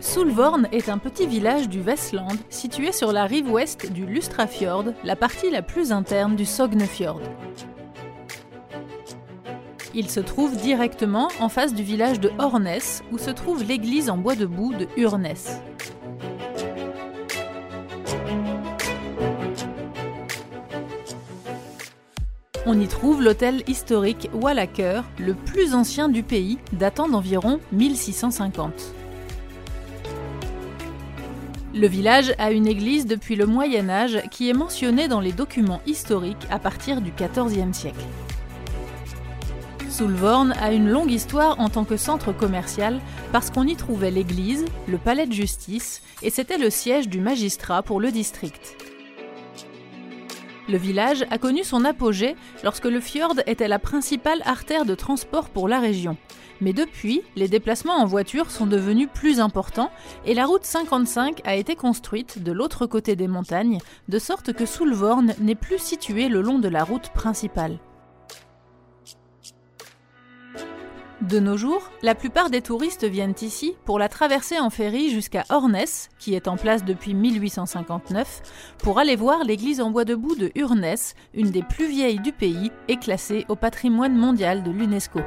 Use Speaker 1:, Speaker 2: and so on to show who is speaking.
Speaker 1: Solvorn est un petit village du Vestland situé sur la rive ouest du Lustrafjord, la partie la plus interne du Sognefjord. Il se trouve directement en face du village de Hornes, où se trouve l'église en bois de boue de Urnes. On y trouve l'hôtel historique Wallaker, le plus ancien du pays, datant d'environ 1650. Le village a une église depuis le Moyen Âge qui est mentionnée dans les documents historiques à partir du XIVe siècle. Soulvorn a une longue histoire en tant que centre commercial parce qu'on y trouvait l'église, le palais de justice et c'était le siège du magistrat pour le district. Le village a connu son apogée lorsque le fjord était la principale artère de transport pour la région. Mais depuis, les déplacements en voiture sont devenus plus importants et la route 55 a été construite de l'autre côté des montagnes, de sorte que Soulvorn n'est plus situé le long de la route principale. De nos jours, la plupart des touristes viennent ici pour la traverser en ferry jusqu'à Hornes, qui est en place depuis 1859, pour aller voir l'église en bois de boue de Urnes, une des plus vieilles du pays et classée au patrimoine mondial de l'UNESCO.